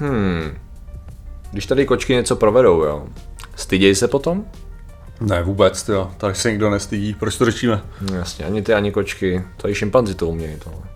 Hmm. Když tady kočky něco provedou, jo, stydějí se potom? Ne, vůbec, jo. Tak se nikdo nestydí. Proč to řečíme? No, jasně, ani ty, ani kočky. To i šimpanzi to umějí tohle.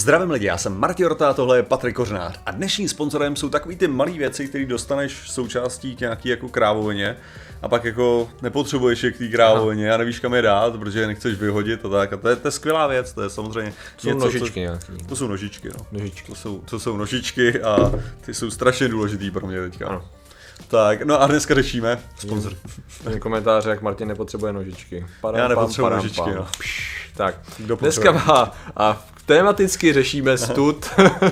Zdravím lidi, já jsem Martin Rota, tohle je Patrik Kořnář a dnešním sponzorem jsou takový ty malé věci, které dostaneš součástí nějaký jako krávovině a pak jako nepotřebuješ je k té krávovině a nevíš kam je dát, protože je nechceš vyhodit a tak a to je, to je skvělá věc, to je samozřejmě To jsou nožičky co, nějaký. To jsou nožičky, no. Nožičky. To jsou, to jsou nožičky a ty jsou strašně důležitý pro mě teďka. Ano. Tak, no a dneska řešíme sponsor. Tady komentáře, jak Martin nepotřebuje nožičky. Padam, Já pam, nepotřebuji padam, nožičky, pam. no. Pš, Tak, Kdo dneska má, a tematicky řešíme stud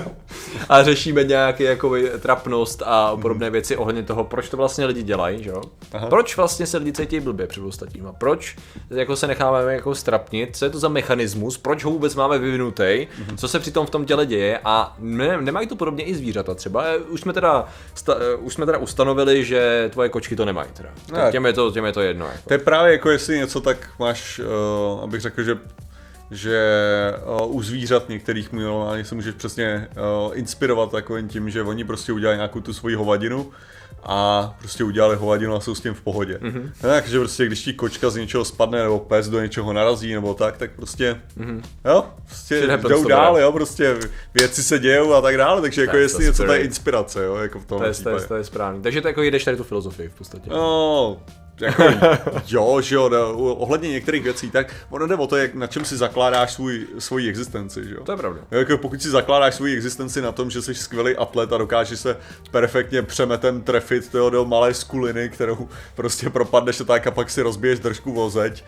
a řešíme nějaké jako trapnost a podobné věci ohledně toho, proč to vlastně lidi dělají, že jo? Proč vlastně se lidi cítí blbě před ostatníma? Proč jako se necháváme jako strapnit? Co je to za mechanismus? Proč ho vůbec máme vyvinutý? Co se přitom v tom těle děje? A ne, nemají to podobně i zvířata třeba? Eh, Už jsme teda, sta, eh, už jsme teda ustanovili, že tvoje kočky to nemají teda. Ne. Těm je to, těm je to jedno. Jako. To je právě jako jestli něco tak máš, uh, abych řekl, že že uh, u zvířat některých minimálně se můžeš přesně uh, inspirovat takovým tím, že oni prostě udělají nějakou tu svoji hovadinu a prostě udělali hovadinu a jsou s tím v pohodě. Mhm. Mm-hmm. Takže prostě když ti kočka z něčeho spadne nebo pes do něčeho narazí nebo tak, tak prostě mm-hmm. jo, prostě jdou to dál, jo, prostě věci se dějou a tak dále, takže jako That's jestli něco to je inspirace, jo, jako v tom To je, to, je, to je správný. Takže to jako jedeš tady tu filozofii v podstatě. No, jako, jo, že jo, no, ohledně některých věcí, tak ono jde o to, jak, na čem si zakládáš svůj, svoji existenci, že jo. To je pravda. Jako pokud si zakládáš svoji existenci na tom, že jsi skvělý atlet a dokážeš se perfektně přemetem trefit tyjo, do malé skuliny, kterou prostě propadneš a tak a pak si rozbiješ držku vozeď,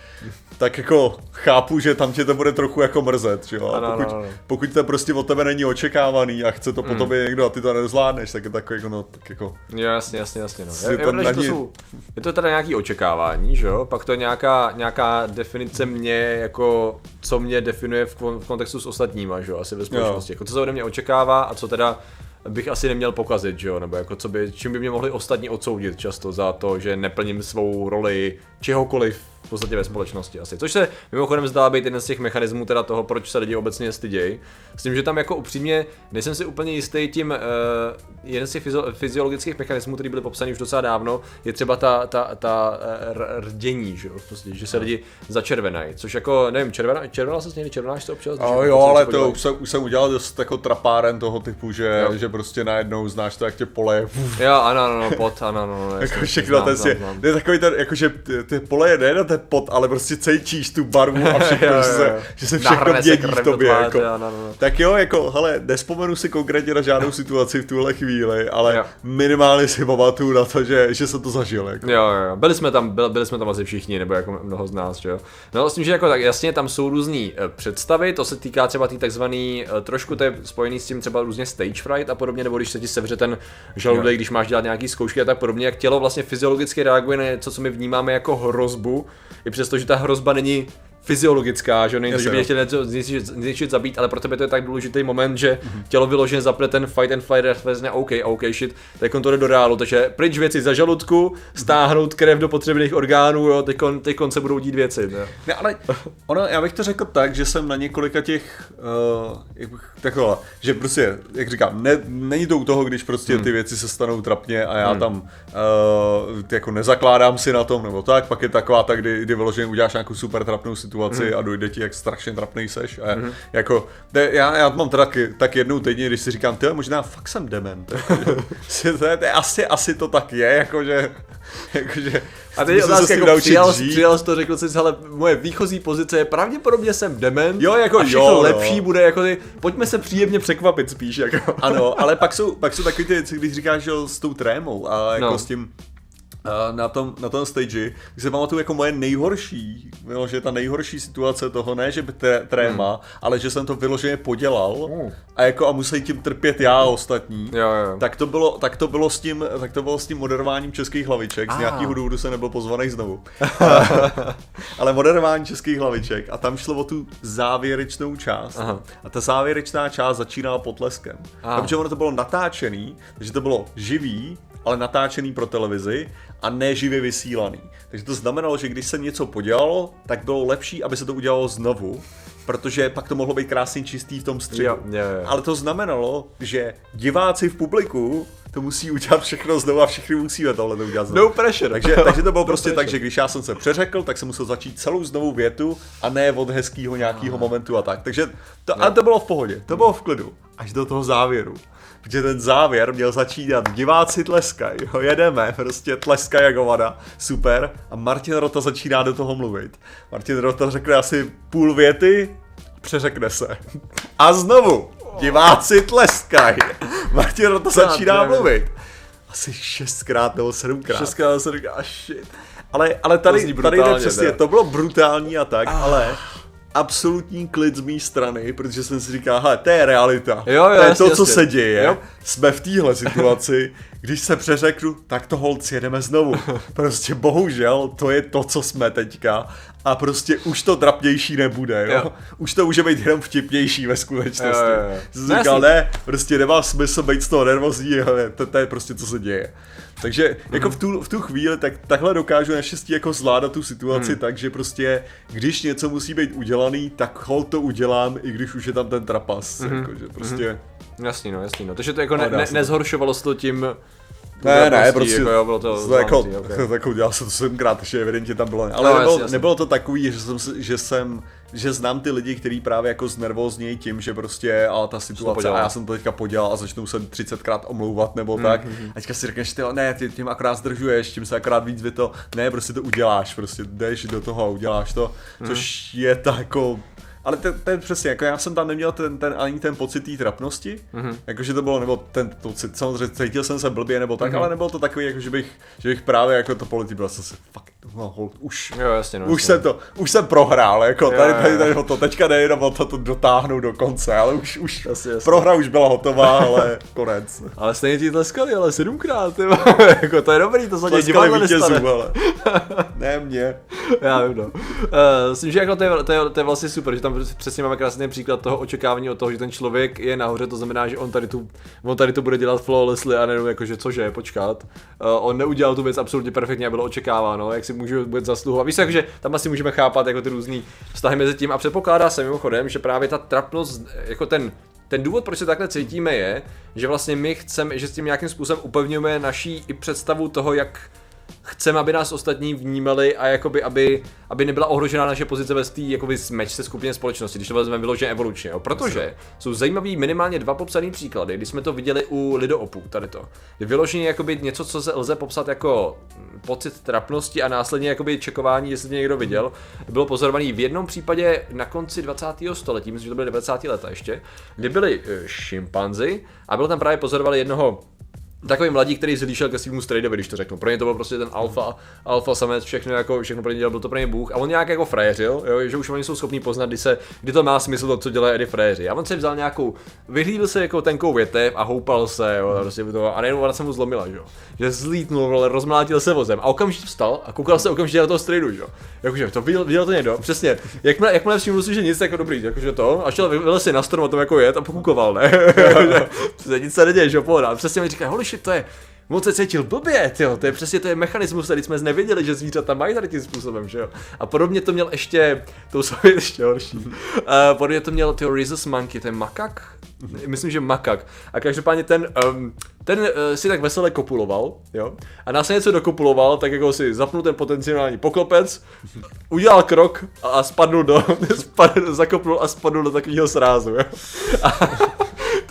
tak jako chápu, že tam tě to bude trochu jako mrzet, že jo. A pokud, pokud to prostě od tebe není očekávaný a chce to po tobě někdo a ty to nezvládneš, tak je takový jako, no, tak jako, Jo, jasně, jasně, jasně. No. Si Je, je, to jsou, je to teda nějaký očekávání, že jo? Pak to je nějaká, nějaká definice mě, jako co mě definuje v, kon- v kontextu s ostatníma, že jo? Asi ve společnosti. Jako, co se ode mě očekává a co teda bych asi neměl pokazit, že jo? Nebo jako co by, čím by mě mohli ostatní odsoudit často za to, že neplním svou roli čehokoliv podstatě ve společnosti asi. Což se mimochodem zdá být jeden z těch mechanismů teda toho, proč se lidi obecně stydějí. S tím, že tam jako upřímně nejsem si úplně jistý tím, uh, jeden z těch fyzio- fyziologických mechanismů, který byly popsaný už docela dávno, je třeba ta, ta, ta eh, rdění, že jo, v podstatě, že se lidi začervenají, což jako, nevím, červená, červená se někdy, červenáš se občas? A jako jo, ale to už jsem, už jsem udělal dost jako trapáren toho typu, že, Jo. že prostě najednou znáš to, jak tě poleje. Jo, ano, ano, no, pot, ano, ano, ano, Jako všechno, ten si, to je takový ten, jako že ty, ty poleje nejen ten pot, ale prostě cítíš tu barvu a všechno, Jo, jo, že, jo. se, že se všechno Nahrne se dědí krev v tobě. tváře, Jako. ano, ano. Tak jo, jako, hele, nespomenu si konkrétně na žádnou situaci v tuhle chvíli, ale Jo. minimálně si pamatuju na to, že, že jsem to zažil. Jako. Jo, jo, jo. Byli jsme tam, byli, byli jsme tam asi všichni, nebo jako mnoho z nás, že jo. No, s tím, že jako tak jasně tam jsou různý eh, představy, to se týká třeba tý takzvaný, eh, trošku to je spojený s tím třeba různě stage fright a podobně, nebo když se ti sevře ten žaludek, když máš dělat nějaký zkoušky a tak podobně, jak tělo vlastně fyziologicky reaguje na něco, co my vnímáme jako hrozbu, i přesto, že ta hrozba není fyziologická, že není to, že by mě chtěl něco zničit, zničit, zabít, ale pro tebe to je tak důležitý moment, že tělo vyloženě zapne ten fight and flight reflex na OK, OK shit, tak on to jde do reálu, takže pryč věci za žaludku, stáhnout krev do potřebných orgánů, jo, teďkon, teďkon se budou dít věci. Jo. Ne, ale ono, já bych to řekl tak, že jsem na několika těch, uh, jak bych, takhle, že prostě, jak říkám, ne, není to u toho, když prostě ty věci se stanou trapně a já tam uh, jako nezakládám si na tom, nebo tak, pak je taková tak, kdy, kdy vyloženě uděláš nějakou super trapnou situaci a dojde ti, jak strašně trapnej seš. A jako, ne, já, já mám to tak, tak jednou týdně, když si říkám, ty možná fakt jsem dement. Jako, to je, to je, asi, asi to tak je, jakože, jakože A teď otázka, jako přijal, žít. přijal to, řekl jsi, ale moje výchozí pozice je pravděpodobně jsem dement Jo, jako a všechno jo, no. lepší bude jako ty, pojďme se příjemně překvapit spíš, jako. Ano, ale pak jsou, pak jsou takový ty věci, když říkáš, že jo, s tou trémou a jako No. no. s tím na tom, na tom stage, když se pamatuju jako moje nejhorší, jo, že ta nejhorší situace toho, ne, že by tré, tréma, Hmm. ale že jsem to vyloženě podělal a jako a museli tím trpět já a ostatní, Jo, jo. tak to bylo, tak to bylo s tím, tak to bylo s tím moderováním českých hlaviček, z Ah. nějakého důvodu jsem nebyl pozvaný znovu. ale moderování českých hlaviček a tam šlo o tu závěrečnou část. Aha. A ta závěrečná část začínala potleskem. Ah. Takže ono to bylo natáčený, takže to bylo živý, ale natáčený pro televizi a ne živě vysílaný. Takže to znamenalo, že když se něco podělalo, tak bylo lepší, aby se to udělalo znovu, protože pak to mohlo být krásně čistý v tom středu. Jo, jo, jo. Ale to znamenalo, že diváci v publiku to musí udělat všechno znovu a všichni musíme tohle to udělat znovu. No pressure. Takže, takže to bylo No prostě tak, pressure. že když já jsem se přeřekl, tak jsem musel začít celou znovu větu a ne od hezkého nějakého momentu a tak. Takže to, No. ale to bylo v pohodě, to bylo v klidu. Až do toho závěru. Protože ten závěr měl začínat, diváci tleskají, jo, jedeme, prostě tleskají jako vada, super. A Martin Rota začíná do toho mluvit. Martin Rota řekne asi půl věty, přeřekne se. A znovu, diváci tleskají. Martin Rota začíná mluvit. Asi šestkrát nebo sedmkrát. Česká se říká, ah, shit. Ale, ale To tady, tady jde přesně, teda. to bylo brutální a tak, ale absolutní klid z mé strany, protože jsem si říkal, hele, to je realita. Jo, jo, to je jasně, to, co jasně. se děje. Jo. Jsme v téhle situaci, když se přeřeknu, tak to holc jedeme znovu. Prostě bohužel, to je to, co jsme teďka. A prostě už to drapnější nebude, jo? Jo. Už to může být jenom vtipnější ve skutečnosti. Jo, jo, jo. Jsem No, říkal, jasně. ne, prostě nemá smysl být z toho nervózní, ale to, to je prostě, co se děje. Takže jako Mhm. v tu, v tu chvíli, tak takhle dokážu naštěstí jako zvládat tu situaci Mhm. tak, že prostě, když něco musí být udělaný, tak hol to udělám, i když už je tam ten trapas. Mhm. Jako, že prostě... Jasný, no, jasný, no. Takže to jako Ale ne, ne, nezhoršovalo se to tím... Ne, ne, prostě Jako, jo, bylo to, to jako, okay. tak udělal jsem to sedmkrát, takže evidentně tam bylo. Ale No, no, nebylo, jasně. nebylo, to takový, že jsem, že jsem, že znám ty lidi, kteří právě jako znervóznějí tím, že prostě a ta situace a já jsem to teďka podělal a začnou se 30krát omlouvat nebo Mm, tak. A teďka si řekneš, ty, ne, ty tím akorát zdržuješ, tím se akorát víc vy to, ne, prostě to uděláš, prostě jdeš do toho a uděláš to, Mm. což je tak jako ale ten, ten přesně, jako já jsem tam neměl ten, ten ani ten pocit té trapnosti, Mhm. mm-hmm. jakože to bylo, nebo ten pocit, samozřejmě cítil jsem se blbě nebo tak, mm-hmm. ale nebylo to takový, jako že bych, že bych právě jako to politi byl, jsem si, fuck, no, hold, už, Jo, jasně, no. už jasně. jsem to, už jsem prohrál, jako Jo, tady, tady, tady, o to, teďka nejenom o to, to dotáhnout do konce, ale už, už, Jasně, jasně. prohra už byla hotová, ale konec. Ale stejně ti tleskali, ale sedmkrát, ty jako to je dobrý, to se Tleskali vítězů, ale ne mě. Já vím, no. Uh, myslím, že jako to, je, to, je, to je vlastně super, že tam přesně máme krásný příklad toho očekávání od toho, že ten člověk je nahoře, to znamená, že on tady tu, on tady to bude dělat flawlessly a nejenom jako, že cože, počkat. Uh, on neudělal tu věc absolutně perfektně a bylo očekáváno, jak si může vůbec zasluhovat. Víš, takže tam asi můžeme chápat jako ty různý vztahy mezi tím a předpokládá se mimochodem, že právě ta trapnost, jako ten ten důvod, proč se takhle cítíme, je, že vlastně my chceme, že s tím nějakým způsobem upevňujeme naší i představu toho, jak chceme, aby nás ostatní vnímali a jakoby, aby, aby nebyla ohrožena naše pozice ve té jakoby meč se skupině společnosti, když to vezmeme vyloženě evolučně, jo? protože jsou zajímavý minimálně dva popsané příklady, kdy jsme to viděli u lidoopů, tady to. Je vyloženě jakoby něco, co se lze popsat jako mm, pocit trapnosti a následně jakoby čekování, jestli to někdo viděl, bylo pozorovaný v jednom případě na konci 20. století, myslím, že to byly 90. leta ještě, kdy byli eh, šimpanzi a bylo tam právě pozorovali jednoho Takový mladík, který zhlíšel ke svým strejdovi, když to řeknu. Pro ně to byl prostě ten alfa, alfa samec, všechno jako, všechno pro ně dělal, byl to pro ně bůh. A on nějak jako frajeřil, jo, že už oni jsou schopní poznat, kdy, se, kdy to má smysl to, co dělají Eddie frajeři. A on si vzal nějakou, vyhlídl se jako tenkou větev a houpal se, jo, a, prostě to, a nejenom ona se mu zlomila, že jo. Že zlítnul, ale rozmlátil se vozem a okamžitě vstal a koukal se okamžitě na toho strejdu, že jo. Jakože to viděl, viděl to někdo, přesně. Jakmile, jakmile všiml si, že nic jako dobrý, jakože to, a šel vylel si na strom o tom jako jet a pokukoval, ne? Nic se neděje, že jo, pohoda. A přesně mi říká, holy shit, to je, On se cítil blbě, tyjo, to je přesně to je mechanismus, který jsme nevěděli, že zvířata mají tady tím způsobem, že jo. A podobně to měl ještě, to jsou ještě horší. Uh, podobně to měl tyjo, Rhesus Monkey, ten makak? Myslím, že makak. A každopádně ten, um, ten uh, si tak veselé kopuloval, jo. A následně co dokopuloval, tak jako si zapnul ten potenciální poklopec, udělal krok a, a spadnul do, spadl, zakopnul a spadl do takového srázu, jo. A,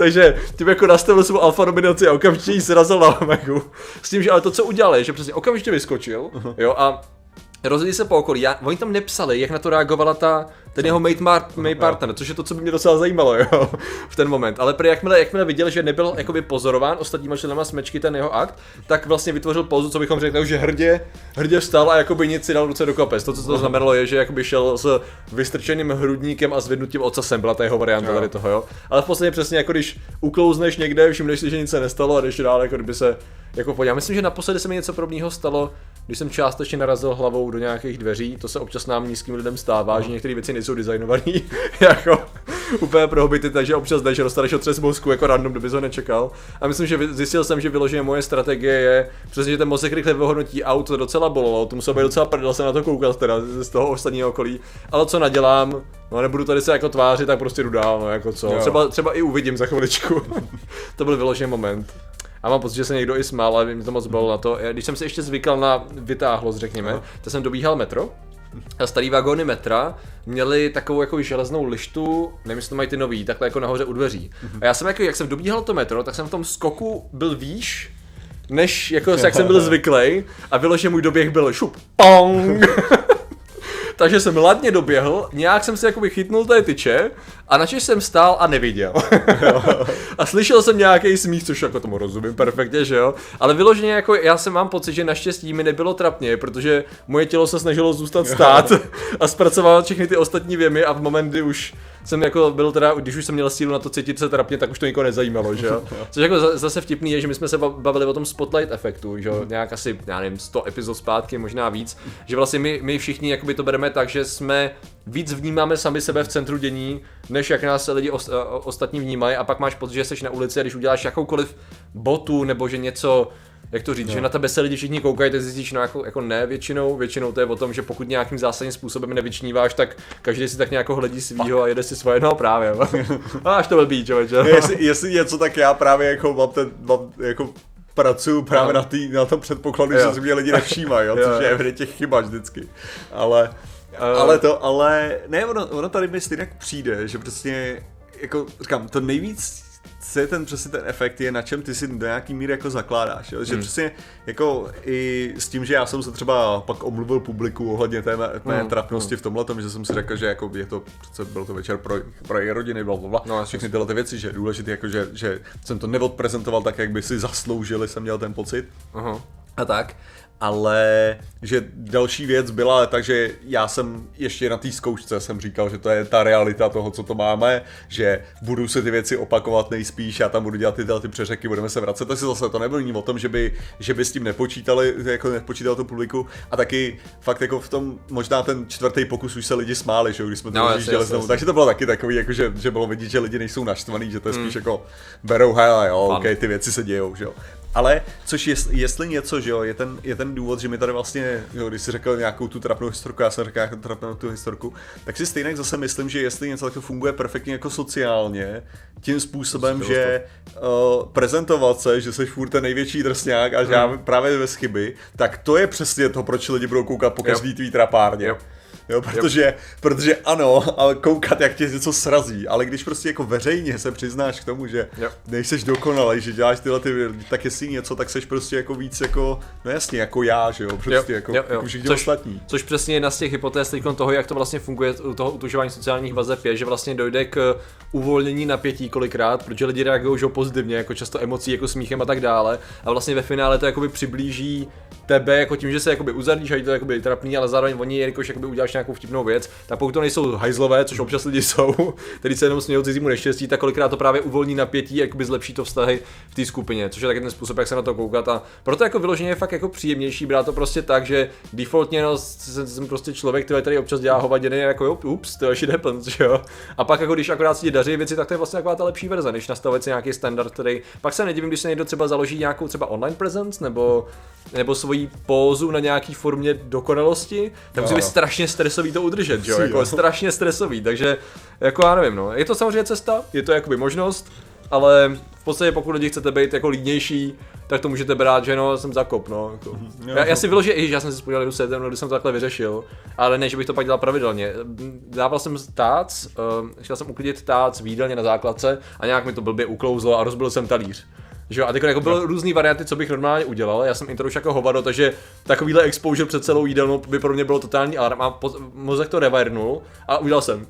takže tím jako nastavil svou alfa dominaci a okamžitě jí srazil na omegu. S tím, že ale to, co udělal, je, že přesně okamžitě vyskočil, jo, a rozhodli se po okolí. Já, oni tam nepsali, jak na to reagovala ta, ten jeho mate, mar, mate partner, což je to, co by mě docela zajímalo, jo, v ten moment. Ale prý jakmile, jakmile viděl, že nebyl jakoby pozorován ostatníma členama smečky ten jeho akt, tak vlastně vytvořil pouzu, co bychom řekli, že hrdě, hrdě vstal a jakoby nic si dal ruce do kapes. To, co to znamenalo, je, že jakoby šel s vystrčeným hrudníkem a zvednutím ocasem, byla ta jeho varianta tady toho, jo. Ale v podstatě přesně jako když uklouzneš někde, všimneš si, že nic se nestalo a jdeš dál, jako kdyby se jako podíval. Myslím, že naposledy se mi něco podobného stalo, když jsem částečně narazil hlavou do nějakých dveří, to se občas nám nízkým lidem stává, že některé věci nejsou designované jako, úplně pro hobity, takže občas jdeš, dostaneš otřes mozku jako random, kdyby ho nečekal. A myslím, že zjistil jsem, že vyloženě moje strategie je přesně, že ten mozek rychle vyhodnotí auto docela bolelo, to muselo být docela prdel se na to koukat teda z toho ostatního okolí. Ale co nadělám, no nebudu tady se jako tvářit, tak prostě jdu dál, no jako co. Třeba, třeba i uvidím za chviličku. to byl vyložený moment. A mám pocit, že se někdo i smál, ale mě to moc bylo na to. Když jsem si ještě zvykal na vytáhlost, řekněme, tak jsem dobíhal metro. A starý vagóny metra měli takovou jako železnou lištu, nevím, jestli to mají ty nový, takhle jako nahoře u dveří. A já jsem jako, jak jsem dobíhal to metro, tak jsem v tom skoku byl výš, než jako, jak jsem byl zvyklý a bylo, že můj doběh byl šup, pong. takže jsem ladně doběhl, nějak jsem si jakoby chytnul té tyče a načež jsem stál a neviděl. a slyšel jsem nějaký smích, což jako tomu rozumím perfektně, že jo. Ale vyloženě jako já jsem mám pocit, že naštěstí mi nebylo trapně, protože moje tělo se snažilo zůstat stát a zpracovávat všechny ty ostatní věmy a v moment, kdy už jsem jako byl teda, když už jsem měl sílu na to cítit se trapně, tak už to nikoho nezajímalo, že jo. Což jako zase vtipný je, že my jsme se bavili o tom spotlight efektu, že jo, nějak asi, já nevím, 100 epizod zpátky, možná víc, že vlastně my, my všichni jakoby to bereme tak, že jsme víc vnímáme sami sebe v centru dění, než jak nás lidi os, ostatní vnímají. A pak máš pocit, že jsi na ulici a když uděláš jakoukoliv botu nebo že něco jak to říct, no. že na tebe se lidi všichni koukají, tak zjistíš, no jako, jako ne většinou, většinou to je o tom, že pokud nějakým zásadním způsobem nevyčníváš, tak každý si tak nějak hledí svýho a jede si svoje, no právě. a až to blbý, člověče. jestli, jestli něco, tak já právě jako mám ten, mám jako pracuju právě no. na, tý, na tom předpokladu, jo. že se mě lidi nevšímají, jo, což je evidentně chyba vždycky. Ale, uh, ale to, ale ne, ono, ono tady mi stejně přijde, že prostě jako říkám, to nejvíc co je ten přesně ten efekt, je na čem ty si do nějaký míry jako zakládáš, jo? že hmm. přesně jako i s tím, že já jsem se třeba pak omluvil publiku ohledně té mé hmm. trapnosti hmm. v tomhle tom, že jsem si řekl, že jako je to, přece byl to večer pro, pro její rodiny, bla, bla, bla. No, všechny tyhle ty věci, že je důležité, jako že, že jsem to neodprezentoval tak, jak by si zasloužili, jsem měl ten pocit. Uh-huh. A tak ale že další věc byla takže já jsem ještě na té zkoušce jsem říkal, že to je ta realita toho, co to máme, že budu se ty věci opakovat nejspíš, já tam budu dělat tyhle ty přeřeky, budeme se vracet, takže zase to nebylo o tom, že by, že by s tím nepočítali, jako nepočítal to publiku. A taky fakt jako v tom možná ten čtvrtý pokus už se lidi smáli, že když jsme to no, jasně, znovu, takže to bylo taky takový, jako že, že bylo vidět, že lidi nejsou naštvaný, že to je spíš hmm. jako berou, hele, jo, ok, ty věci se dějou, že jo. Ale, což je, jestli něco, že jo, je ten, je ten důvod, že mi tady vlastně, jo, když jsi řekl nějakou tu trapnou historku, já jsem řekl nějakou trapnou tu historku, tak si stejně zase myslím, že jestli něco takto funguje perfektně jako sociálně, tím způsobem, že uh, prezentovat se, že jsi furt ten největší drsňák a že hmm. já právě bez chyby, tak to je přesně to, proč lidi budou koukat po každý tvý trapárně. Yep. Jo, protože, protože ano, ale koukat, jak tě něco srazí, ale když prostě jako veřejně se přiznáš k tomu, že yep. nejseš dokonalý, že děláš tyhle ty, tak jestli něco, tak seš prostě jako víc jako, no jasně, jako já, že jo, prostě yep. jako, yep, jako všichni což, ostatní. Což přesně jedna z těch hypotéz toho, jak to vlastně funguje u toho utužování sociálních vazeb je, že vlastně dojde k uvolnění napětí kolikrát, protože lidi reagují pozitivně, jako často emocí, jako smíchem a tak dále. A vlastně ve finále to jakoby přiblíží tebe jako tím, že se jakoby uzadíš a je to jakoby trapný, ale zároveň oni, jelikož jakoby uděláš nějakou vtipnou věc, tak pokud to nejsou hajzlové, což občas lidi jsou, kteří se jenom smějí cizímu neštěstí, tak kolikrát to právě uvolní napětí, jakoby zlepší to vztahy v té skupině, což je taky ten způsob, jak se na to koukat. A proto jako vyloženě je fakt jako příjemnější brát to prostě tak, že defaultně no, jsem, jsem prostě člověk, který tady občas dělá hovaděny, jako jo, ups, to je happens, že jo. A pak jako když akorát si daří věci, tak to je vlastně taková ta lepší verze, než nastavit si nějaký standard, který pak se nedivím, když se někdo třeba založí nějakou třeba online presence nebo, nebo svoji pózu na nějaký formě dokonalosti, tak musí být strašně stresový to udržet, jo? jako strašně stresový, takže jako já nevím, no. Je to samozřejmě cesta, je to jakoby možnost, ale v podstatě pokud lidi chcete být jako lídnější, tak to můžete brát, že no, jsem zakop, no. Jako. Mhm. Já, já, si vyložil, že já jsem si spojil do sedm, když jsem to takhle vyřešil, ale ne, že bych to pak dělal pravidelně. Dával jsem tác, uh, chtěl jsem uklidit tác výdelně na základce a nějak mi to blbě uklouzlo a rozbil jsem talíř. Že jo, a teď jako byly no. různé varianty, co bych normálně udělal. Já jsem intro už jako hovado, takže takovýhle exposure před celou jídelnou by pro mě bylo totální alarm a mozek to revernul a udělal jsem.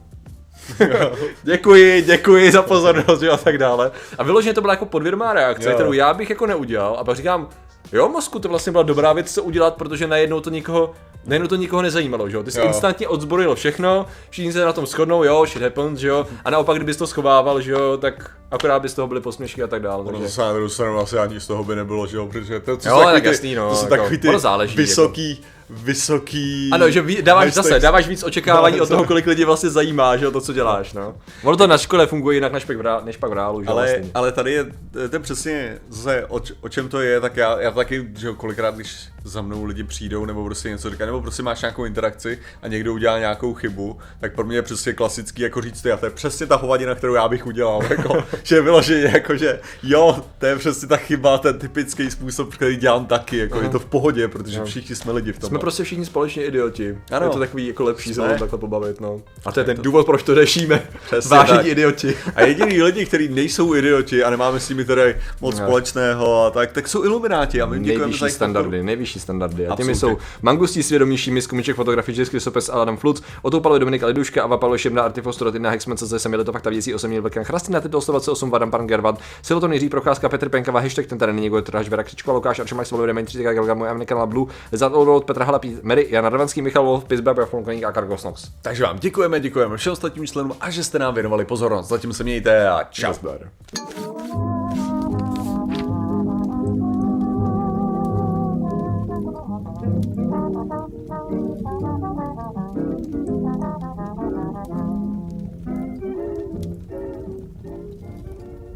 děkuji, děkuji za pozornost a tak dále. A vyloženě to byla jako podvědomá reakce, jo. kterou já bych jako neudělal. A pak říkám, jo, mozku, to vlastně byla dobrá věc co udělat, protože najednou to nikoho Najednou to nikoho nezajímalo, že jo? Ty jsi instantně odzboril všechno, všichni se na tom shodnou, jo, shit happens, že jo? A naopak, kdybys to schovával, že jo, tak akorát by z toho byly posměšky a tak dále. Ono zase na druhou stranu asi ani z toho by nebylo, že jo, protože to, to jo, tak jasný, no, to jsou jako, takový ty záleží, vysoký, jako vysoký... Ano, že ví, dáváš zase, dáváš víc očekávání no, od toho, kolik lidí vlastně zajímá, že to, co děláš, no. Ono to na škole funguje jinak než pak v, rá, než pak v reálu, že ale, vlastně. ale tady je, to je přesně zase, o, o, čem to je, tak já, já taky, že kolikrát, když za mnou lidi přijdou, nebo prostě něco říkají, nebo prostě máš nějakou interakci a někdo udělá nějakou chybu, tak pro mě je přesně klasický jako říct, a to je přesně ta hovadina, kterou já bych udělal, jako, že bylo, že jako, že jo, to je přesně ta chyba, ten typický způsob, který dělám taky, jako je to v pohodě, protože no. všichni jsme lidi v tom. Jsme prostě všichni společně idioti. Ano. Je to takový jako lepší se takhle pobavit, no. A to je ten to... důvod, proč to řešíme. Vážení tak. idioti. A jediný lidi, kteří nejsou idioti a nemáme s nimi tady moc no. společného, a tak, tak jsou ilumináti. A my nejvyšší standardy, nejvyšší standardy. A těmi jsou Mangustí svědomější mis komiček fotografii Český sopes Adam Fluc, Otoupalovi Dominik Liduška, Ava Pavlo Šemna, Artifos na Hexman, co se to fakt věcí 8 měl Velkán Chrasty na tyto 128 Vadam Pan Gervad, Siloton Jiří Procházka, Petr Penkava, hashtag ten tady není Traž, Vera Křičko, Lukáš, Arčemáš, Svolu, Demen, 3 Galgamu, Amnika Blue, Zadolod, Petra Halapí, Mary, Jan Radvanský, Michal Wolf, Pizba, Koník a Kargosnox. Takže vám děkujeme, děkujeme všem ostatním členům a že jste nám věnovali pozornost. Zatím se mějte a čau.